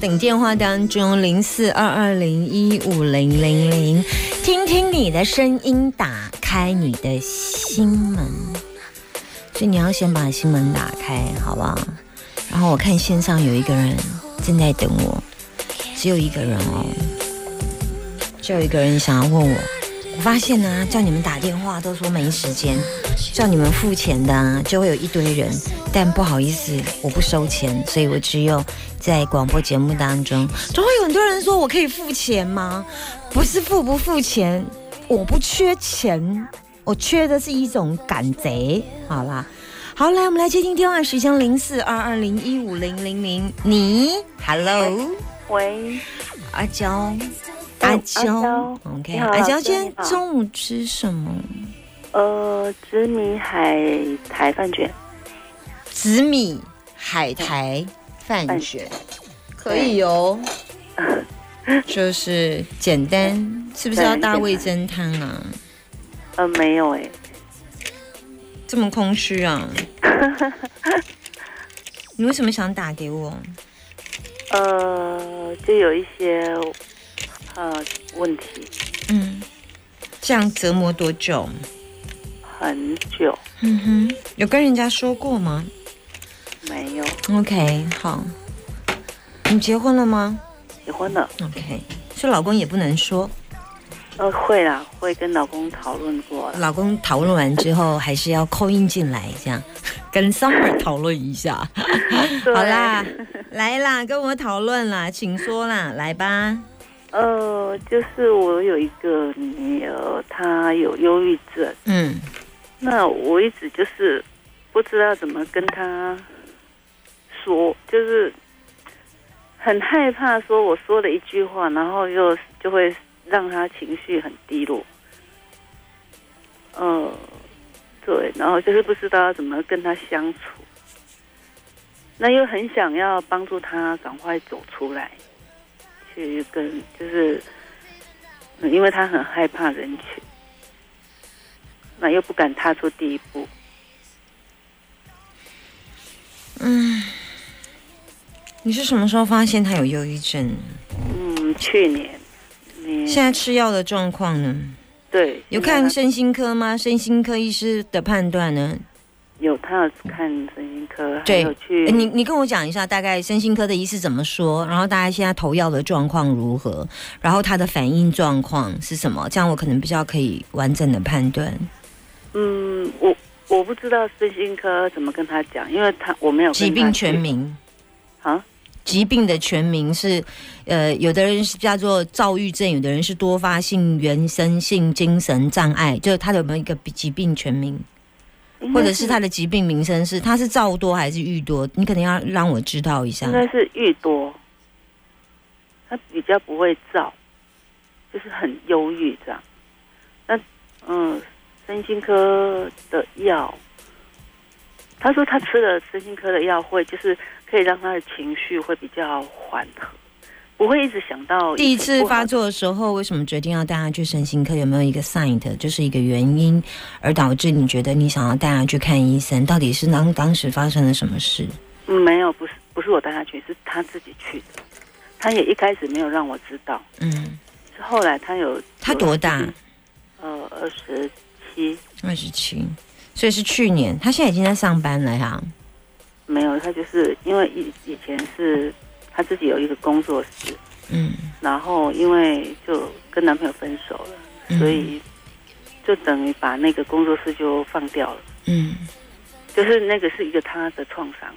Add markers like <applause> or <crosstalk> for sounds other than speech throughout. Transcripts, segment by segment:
等电话当中零四二二零一五零零零，听听你的声音，打开你的心门。所以你要先把心门打开，好不好？然后我看线上有一个人正在等我，只有一个人哦，只有一个人想要问我。我发现呢、叫你们打电话都说没时间，叫你们付钱的、啊、就会有一堆人，但不好意思，我不收钱，所以我只有在广播节目当中，总会有很多人说我可以付钱吗？不是付不付钱，我不缺钱，我缺的是一种赶贼，好啦。好，来，我们来接听电话，时间零四二二零一五零零零，你，Hello，喂，阿娇，哎阿娇，OK，阿娇，今天中午吃什么？呃，紫米海苔饭卷，紫米海苔饭饭卷，可以哦。就是简单，是不是要搭味增汤啊？呃，没有哎，这么空虚啊？<laughs> 你为什么想打给我？呃，就有一些呃问题，嗯，这样折磨多久？很久嗯哼，有跟人家说过吗没有？OK，好。你结婚了吗结婚了，？OK，所以老公也不能说。呃，会啦，会跟老公讨论过。老公讨论完之后，还是要扣印进来，这样 <laughs> 跟 Summer 讨论一下。<laughs> 好啦，来啦，跟我讨论啦，请说啦，来吧。呃，就是我有一个女儿，她有忧郁症，嗯那我一直就是不知道怎么跟她说，就是很害怕，说我说了一句话，然后又就会让他情绪很低落。呃，对，然后就是不知道要怎么跟他相处，那又很想要帮助他赶快走出来，去跟就是，嗯因为他很害怕人群。那又不敢踏出第一步。嗯，你是什么时候发现他有忧郁症？嗯，去年你现在吃药的状况呢？对有看身心科吗？身心科医师的判断呢？有他有看身心科，对有去你你跟我讲一下，大概身心科的医师怎么说？然后大家现在投药的状况如何？然后他的反应状况是什么？这样我可能比较可以完整的判断。嗯，我我不知道身心科怎么跟他讲，因为他我没有疾病全名，啊，疾病的全名是，呃，有的人是叫做躁郁症，有的人是多发性原生性精神障碍，就是他有没有一个疾病全名，或者是他的疾病名称是他是躁多还是郁多？你可能要让我知道一下应。该是郁多，他比较不会躁，就是很忧郁这样。那嗯，身心科的药，他说他吃了身心科的药会就是可以让他的情绪会比较缓和，不会一直想到第一次发作的时候，为什么决定要带他去身心科？有没有一个 sign，就是一个原因，而导致你觉得你想要带他去看医生？到底是当当时发生了什么事？嗯没有，不是不是我带他去，是他自己去的。他也一开始没有让我知道，嗯，是后来他有他多大？呃，二十七，二十七，所以是去年。他现在已经在上班了呀。没有，他就是因为以以前是他自己有一个工作室，嗯，然后因为就跟男朋友分手了，嗯。所以就等于把那个工作室就放掉了，嗯，就是那个是一个他的创伤。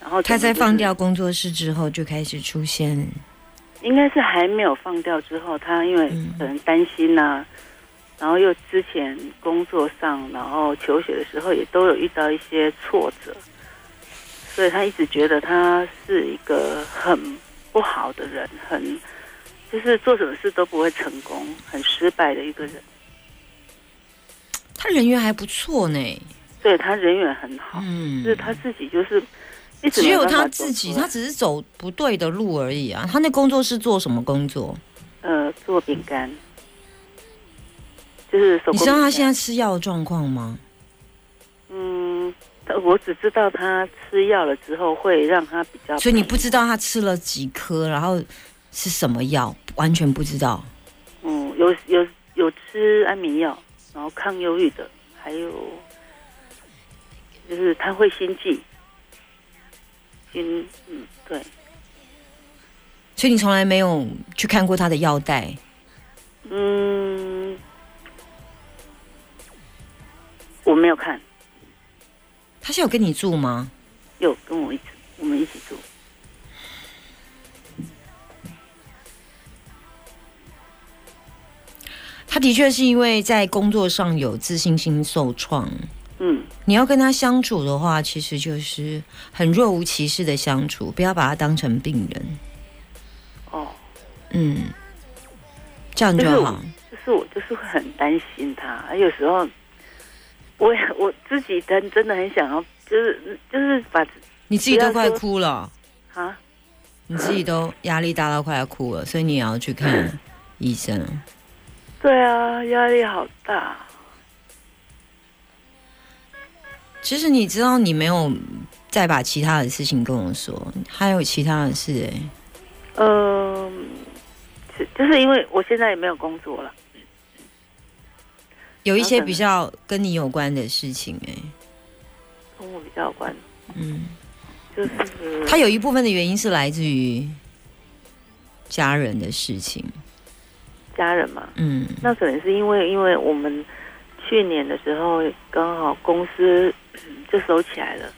然后他在放掉工作室之后，就开始出现，应该是还没有放掉之后，他因为嗯。可能担心呐、然后又之前工作上，然后求学的时候也都有遇到一些挫折，所以他一直觉得他是一个很不好的人，很就是做什么事都不会成功，很失败的一个人。他人缘还不错呢，对他人缘很好，嗯就是他自己就是一直只有他自己，他只是走不对的路而已啊。他那工作是做什么工作？呃做饼干，就是手工你知道他现在吃药的状况吗？嗯，他我只知道他吃药了之后会让他比较，所以你不知道他吃了几颗，然后是什么药，完全不知道。嗯有有有吃安眠药，然后抗忧郁的，还有就是他会心悸，心嗯对，所以你从来没有去看过他的药袋。嗯，我没有看，他现在有跟你住吗？有跟我一起我们一起住，他的确是因为在工作上有自信心受创。嗯你要跟他相处的话，其实就是很若无其事的相处，不要把他当成病人。哦，嗯，这样就好。就是我就是会很担心他，有时候我也我自己真真的很想要，就是就是把你自己都快哭了，啊。你自己都压力大到快要哭了，所以你也要去看医生。对啊，压力好大。其实你知道，你没有再把其他的事情跟我说，还有其他的事哎、嗯，是就是因为我现在也没有工作了，有一些比较跟你有关的事情哎、跟我比较有关，嗯，就是他有一部分的原因是来自于家人的事情，家人嘛。嗯，那可能是因为因为我们去年的时候刚好公司嗯就收起来了，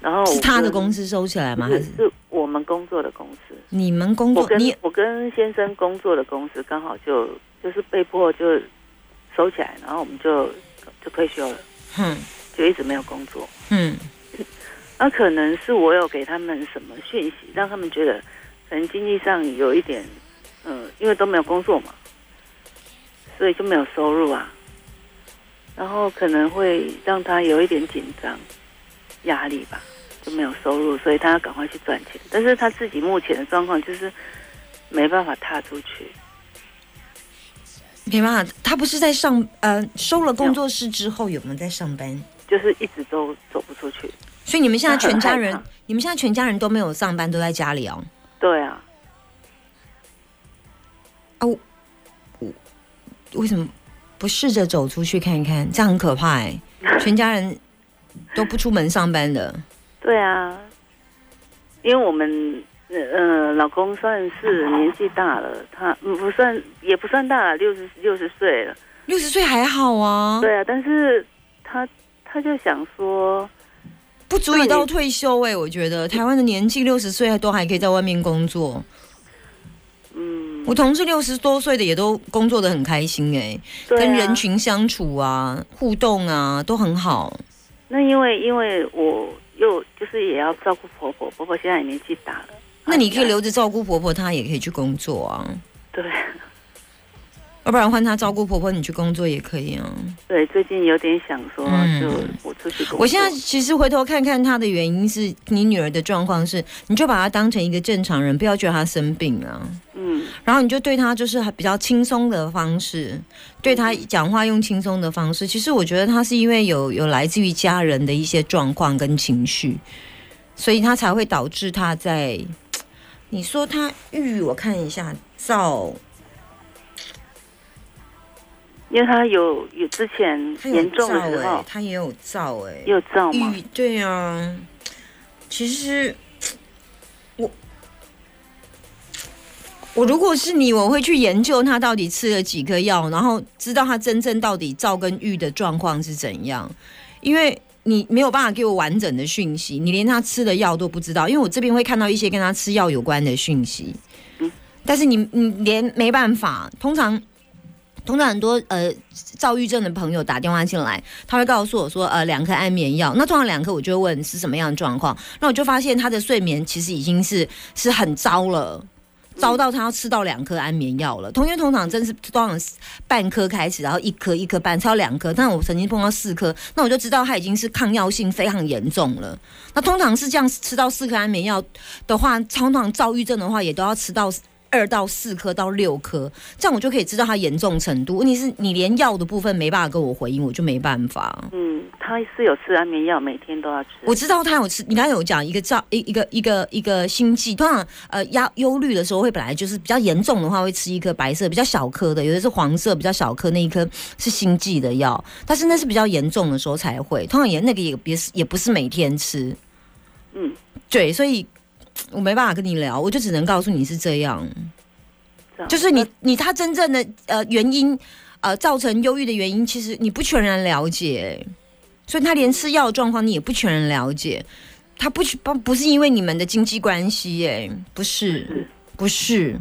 然后是他的公司收起来吗？还是是是我们工作的公司。你们工我跟作你我跟先生工作的公司刚好就就是被迫就收起来，然后我们就就退休了，嗯。就一直没有工作。嗯。那可能是我有给他们什么讯息，让他们觉得可能经济上有一点，嗯、因为都没有工作嘛，所以就没有收入啊，然后可能会让他有一点紧张、压力吧，就没有收入，所以他要赶快去赚钱。但是他自己目前的状况就是没办法踏出去，没办法，他不是在上呃收了工作室之后有没有在上班？就是一直都走不出去。所以你们现在全家人 <laughs> 你们现在全家人都没有上班，都在家里哦。对啊，啊，我为什么不试着走出去看一看？这样很可怕哎、<laughs> 全家人都不出门上班的。对啊，因为我们呃呃，老公算是年纪大了，他嗯不算也不算大了，六十六十岁了。六十岁还好啊，对啊，但是他他就想说，不足以到退休哎、我觉得台湾的年纪六十岁都还可以在外面工作。嗯，我同事六十多岁的也都工作的很开心哎、跟人。群相处啊、互动啊都很好。那因为因为我又就是也要照顾婆婆，婆婆现在也年纪大了。那你可以留留着照顾婆婆，她也可以去工作啊。对要不然换她照顾婆婆，你去工作也可以啊。对，最近有点想说，嗯就我出去工作。我现在其实回头看看她的原因是你女儿的状况是，你就把她当成一个正常人，不要觉得她生病啊。嗯然后你就对她就是比较轻松的方式，对她讲话用轻松的方式。其实我觉得她是因为有有来自于家人的一些状况跟情绪，所以她才会导致她在。你说他郁，我看一下躁，因为他有有之前严重的时候。他也有躁哎、也有躁嘛，郁对啊，其实我我如果是你，我会去研究他到底吃了几颗药，然后知道他真正到底躁跟郁的状况是怎样，因为。你没有办法给我完整的讯息，你连他吃的药都不知道，因为我这边会看到一些跟他吃药有关的讯息，嗯但是你你连没办法，通常通常很多呃躁郁症的朋友打电话进来，他会告诉我说，呃，两颗安眠药。那通常两颗，我就会问是什么样的状况。那我就发现他的睡眠其实已经是是很糟了，遭到他要吃到两颗安眠药了。同学通常真是通常半颗开始，然后一颗一颗半，吃到两颗。但我曾经碰到四颗，那我就知道他已经是抗药性非常严重了。那通常是这样吃到四颗安眠药的话，通常躁郁症的话也都要吃到。二到四颗到六颗，这样我就可以知道它严重程度。问题是你连药的部分没办法跟我回应，我就没办法。嗯，他是有吃安眠药，每天都要吃。我知道他有吃，你刚才有讲一个照一一个一个一个心悸，通常呃压忧虑的时候会本来就是比较严重的话会吃一颗白色比较小颗的，有的是黄色比较小颗那一颗是心悸的药，但是那是比较严重的时候才会，通常也那个也别是也不是每天吃。嗯，对，所以。我没办法跟你聊，我就只能告诉你是这样，就是你你他真正的呃原因，呃造成忧郁的原因，其实你不全然了解，所以他连吃药的状况你也不全然了解，他不不不是因为你们的经济关系，哎，不是不是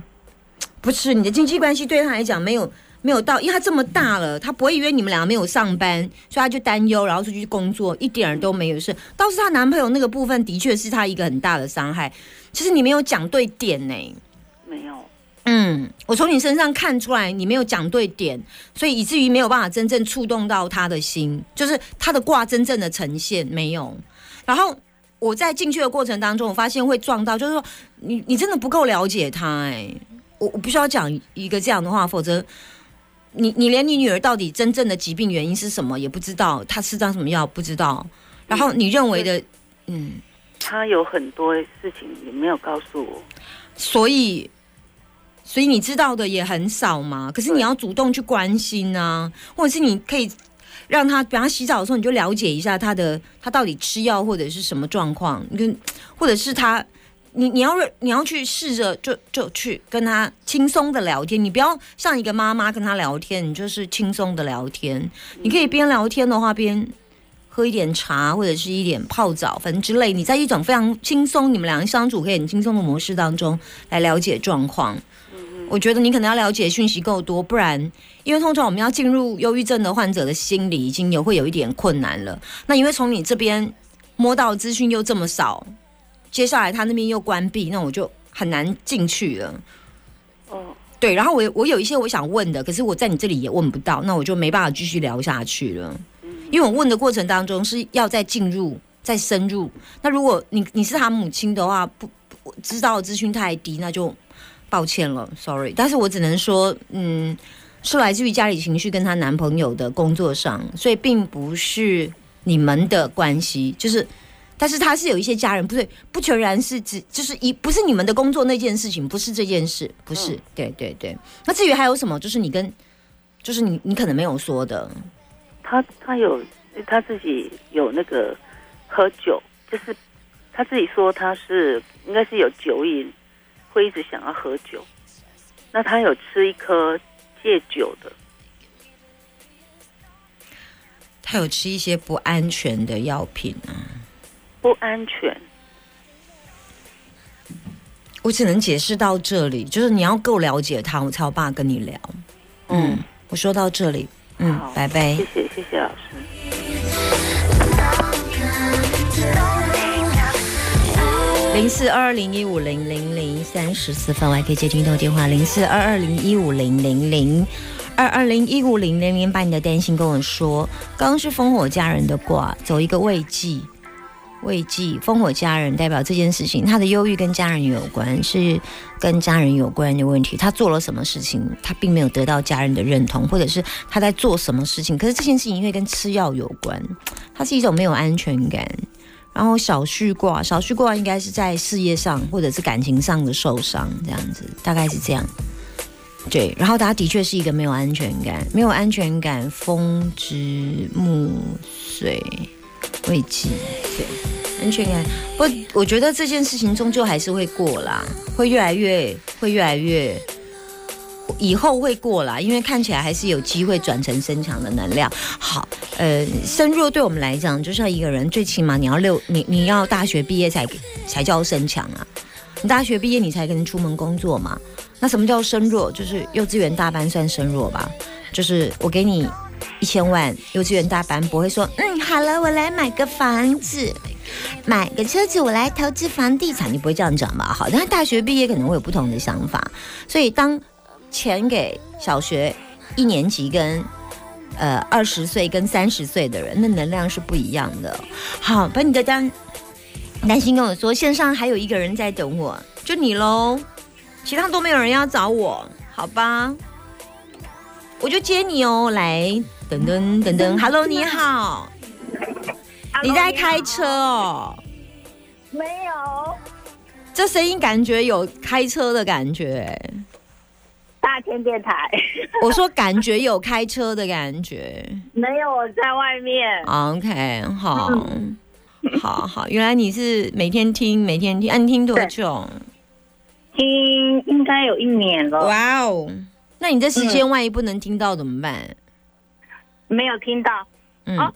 不是你的经济关系对他来讲没有。没有到，因为他这么大了，他不会以为你们两个没有上班，所以他就担忧，然后出去工作，一点儿都没有事。倒是她男朋友那个部分，的确是他一个很大的伤害。其实你没有讲对点呢，没有。嗯，我从你身上看出来，你没有讲对点，所以以至于没有办法真正触动到他的心，就是他的卦真正的呈现没有。然后我在进去的过程当中，我发现会撞到，就是说你你真的不够了解他哎，我我必须要讲一个这样的话，否则。你你连你女儿到底真正的疾病原因是什么也不知道，她吃张什么药不知道，然后你认为的，嗯，她有很多事情也没有告诉我，所以，所以你知道的也很少嘛。可是你要主动去关心啊，或者是你可以让她，比方洗澡的时候你就了解一下她的她到底吃药或者是什么状况，你跟或者是他。你你要你要去试着就就去跟他轻松的聊天，你不要像一个妈妈跟他聊天，你就是轻松的聊天。你可以边聊天的话边喝一点茶或者是一点泡澡，反正之类。你在一种非常轻松，你们两个相处可以很轻松的模式当中来了解状况。我觉得你可能要了解讯息够多，不然因为通常我们要进入忧郁症的患者的心理已经有会有一点困难了。那因为从你这边摸到资讯又这么少。接下来他那边又关闭，那我就很难进去了。哦，对，然后我我有一些我想问的，可是我在你这里也问不到，那我就没办法继续聊下去了。因为我问的过程当中是要再进入、再深入。那如果你你是他母亲的话，不知道资讯太低，那就抱歉了，sorry。但是我只能说，嗯，是来自于家里情绪跟她男朋友的工作上，所以并不是你们的关系，就是。但是他是有一些家人，不对，不全然是指，就是一不是你们的工作那件事情，不是这件事，不是，对对对。那至于还有什么，就是你跟，就是你你可能没有说的。他他有他自己有那个喝酒，就是他自己说他是应该是有酒瘾，会一直想要喝酒。那他有吃一颗戒酒的，他有吃一些不安全的药品啊。不安全，我只能解释到这里。就是你要够了解他，我才有办法跟你聊。嗯，我说到这里，嗯，拜拜。谢谢，谢谢老师。零四二二零一五零零零三十四分，我还可以接听到电话零四二二零一五零零零二二零一五零零零，把你的担心跟我说。刚刚是烽火家人的卦，走一个慰藉。慰藉烽火家人代表这件事情，他的忧郁跟家人有关，是跟家人有关的问题。他做了什么事情，他并没有得到家人的认同，或者是他在做什么事情，可是这件事情因为跟吃药有关，它是一种没有安全感。然后小旭卦，小旭卦应该是在事业上或者是感情上的受伤，这样子大概是这样。对，然后他的确是一个没有安全感，没有安全感，风之木水。慰藉，对，安全感。不，我觉得这件事情终究还是会过啦，会越来越，会越来越，以后会过啦，因为看起来还是有机会转成身强的能量。好，呃，身弱对我们来讲，就像一个人，最起码你要六，你你要大学毕业才才叫身强啊。你大学毕业你才可能出门工作嘛。那什么叫身弱？就是幼稚园大班算身弱吧？就是我给你。一千万，幼稚园大班不会说，嗯，好了，我来买个房子。买个车子我来投资房地产，你不会这样讲吧？好，但是大学毕业可能会有不同的想法，所以当钱给小学一年级跟呃二十岁跟三十岁的人，那能量是不一样的。好，把你的单担心跟我说，线上还有一个人在等我，就你喽，其他都没有人要找我，好吧？我就接你哦，来，等等等等，Hello，你好，你在开车哦？没有，这声音感觉有开车的感觉。大千电台 <laughs> 我说感觉有开车的感觉。没有，我在外面。OK，好，好好，原来你是每天听，每天听，啊，你听多久？听应该有一年了，哇哦，那你这时间万一不能听到怎么办？没有听到。嗯，哦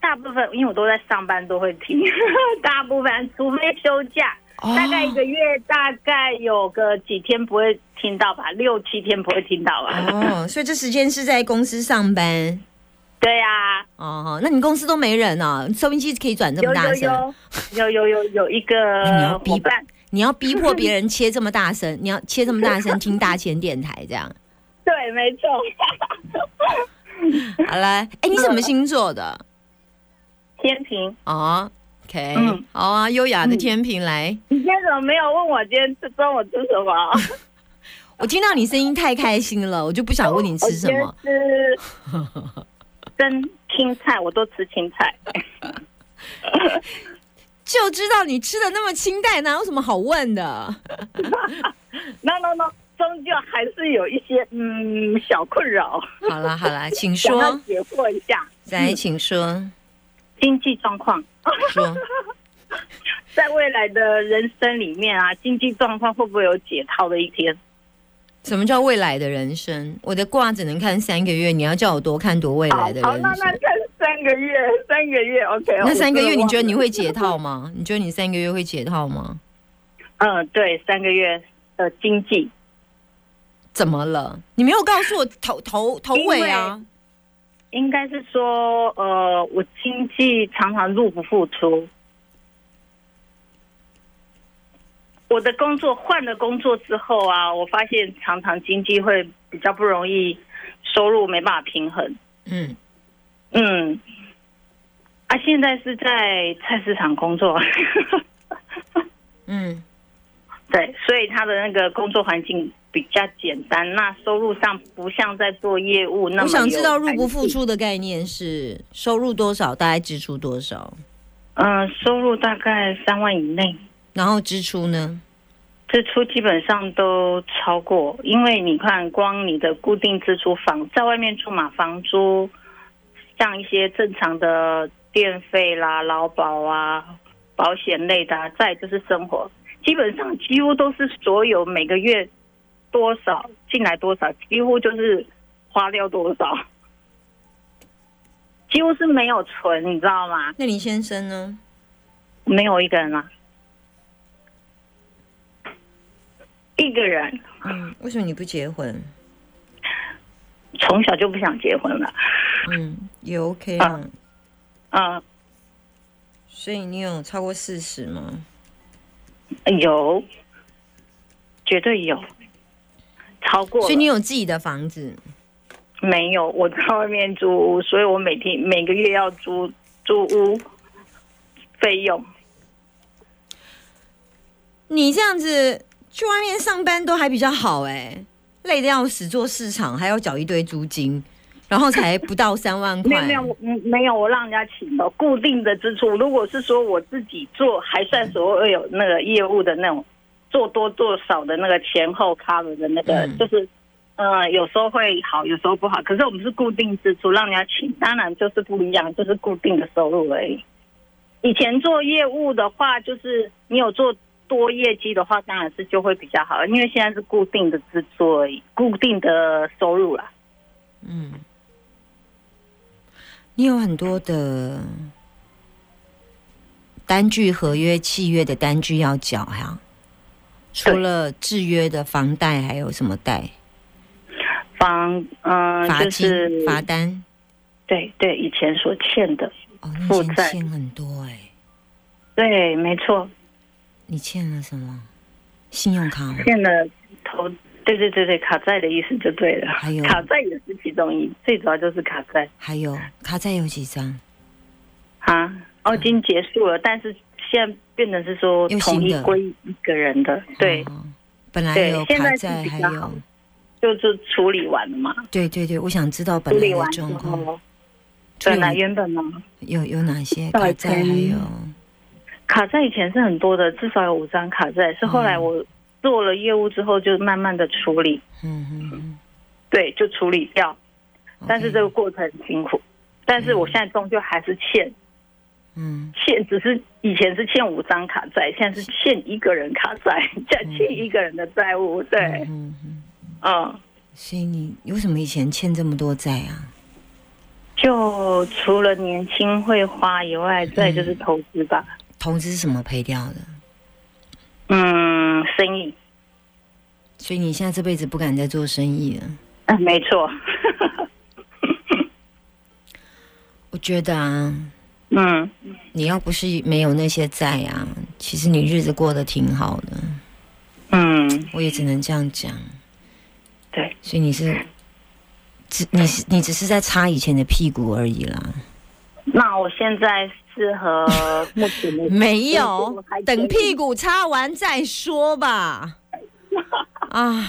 大部分因为我都在上班，都会听。<laughs> 大部分除非休假，哦大概一个月大概有个几天不会听到吧，六七天不会听到吧。哦，所以这时间是在公司上班。对呀、哦，那你公司都没人哦，收音机可以转这么大声？有有有有有一你要逼个伙伴，你要逼迫别人切这么大声，你要切这么大声听大千电台这样。对，没错。<laughs> 好了，哎，你什么星座的？天平，哦，OK，嗯好啊，优雅的天平来。你今天怎么没有问我今天吃中午吃什么？<laughs> 我听到你声音太开心了，我就不想问你吃什么。吃跟青菜，我都吃青菜。<laughs> 就知道你吃的那么清淡，哪有什么好问的？no no no，终究还是有一些嗯小困扰，<laughs> 好了好了，<laughs> 请说，解惑一下来，请说经济状况。说。<laughs> 在未来的人生里面啊，经济状况会不会有解套的一天？什么叫未来的人生？我的卦只能看三个月，你要叫我多看多未来的好，人那那。看三个月，三个月，OK。那三个月你觉得你会解？解套吗？你觉得你三个月会解套吗？嗯，对，三个月的经济，怎么了？你没有告诉我头头头尾啊？应该是说，呃，我经济常常入不敷出。我的工作换了工作之后啊，我发现常常经济会比较不容易，收入没办法平衡。嗯，嗯，啊，现在是在菜市场工作，嗯，<laughs> 对，所以他的那个工作环境比较简单，那收入上不像在做业务那么我想知道入不敷。出的概念是收入多少，大概支出多少，嗯、收入大概三万以内。然后支出呢？支出基本上都超过，因为你看，光你的固定支出房在外面住嘛，房租，像一些正常的电费啦、劳保啊、保险类的、啊，再就是生活，基本上几乎都是所有每个月多少进来多少，几乎就是花掉多少，<laughs> 几乎是没有存，你知道吗？那你先生呢？没有一个人啊，一个人。嗯，为什么你不结婚？从小就不想结婚了。嗯，也 OK 啊。嗯，所以你有超过四十吗？有，绝对有，超过。所以你有自己的房子，没有？我在外面租屋，所以我每天每个月要租租屋费用。你这样子去外面上班都还比较好哎、累的要死，做市场还要缴一堆租金，然后才不到三万块。没有没有嗯没有，我让人家请的固定的支出。如果是说我自己做，还算所谓有那个业务的那种做多做少的那个前后 cover 的那个，嗯就是呃有时候会好，有时候不好。可是我们是固定支出，让人家请，当然就是不一样，就是固定的收入而已。以前做业务的话，就是你有做多业绩的话，当然是就会比较好，因为现在是固定的支出而已，固定的收入啦。嗯，你有很多的单据合约、契约的单据要缴呀。除了制约的房贷，还有什么贷？房嗯、就罚金、是罚单。对对，以前所欠的，哦，你以前负债欠很多哎、对，没错，你欠了什么？信用卡？欠了投，对对对对，卡债的意思就对了。还有卡债也是其中一，最主要就是卡债还有卡债有几张？啊。哦，已经结束了，但是现在变成是说统一归一个人的，对，哦本来对有现在是卡债，还比较好有就是处理完了嘛。对对对，我想知道本来的处理完之状况。后，本来原本呢，有有哪些卡债？还有卡债以前是很多的，至少有五张卡债，是后来我做了业务之后，就慢慢的处理，嗯嗯嗯，对，就处理掉。但是这个过程很辛苦，但是我现在终究还是欠嗯。欠，只是以前是欠五张卡债，现在是欠一个人卡债，再欠一个人的债务，对，嗯嗯，嗯，所以你为什么以前欠这么多债啊？就除了年轻会花以外，再就是投资吧，投资是什么赔掉的？嗯，生意，所以你现在这辈子不敢再做生意了。嗯，没错，<laughs> 我觉得啊，嗯，你要不是没有那些债啊，其实你日子过得挺好的。嗯，我也只能这样讲。对，所以你是只你是你只是在擦以前的屁股而已啦，那我现在适合 <laughs> 目前的没有等屁股擦完再说吧。<laughs> 啊，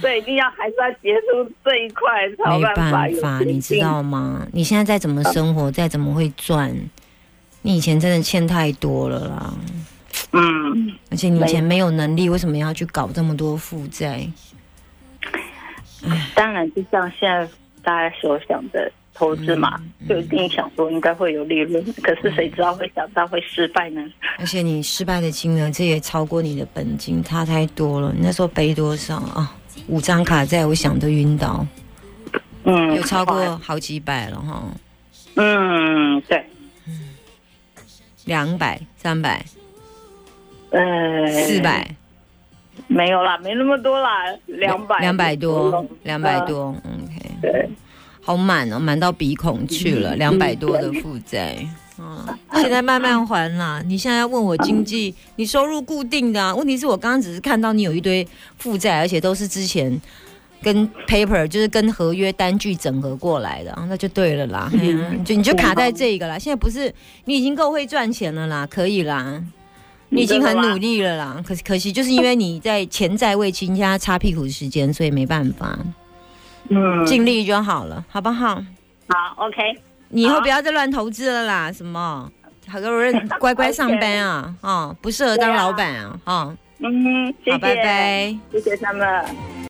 对，一定要还是要结束这一块才没办法你知道吗？你现在再怎么生活，再怎么会赚，你以前真的欠太多了啦。嗯，而且你以前没有能力，为什么要去搞这么多负债？当然就像现在大家所想的投资嘛，嗯就一定想说应该会有利润，可是谁知道会想到会失败呢？而且你失败的金额，这也超过你的本金，差太多了。你那时候背多少啊？五张卡在，我想都晕倒，嗯，有超过好几百了哈，嗯，对，两百、三百、呃，四百、没有啦，没那么多啦，两百，两百多，两百嗯。多，OK，对，好满哦，满到鼻孔去了，两百多的负债。嗯，现在慢慢还啦。你现在要问我经济，你收入固定的、啊，问题是我刚刚只是看到你有一堆负债，而且都是之前跟 paper 就是跟合约单据整合过来的，啊那就对了啦。嗯啊就你就卡在这个啦。现在不是你已经够会赚钱了啦，可以啦。你已经很努力了啦，可可惜就是因为你在钱债未清，现在擦屁股的时间，所以没办法，嗯，尽力就好了，好不好？好，OK，你以后不要再乱投资了啦，什么？好多人乖乖上班 <laughs> 啊，哦，不适合当老板啊，哦，嗯，谢谢，好，拜拜。谢谢他们。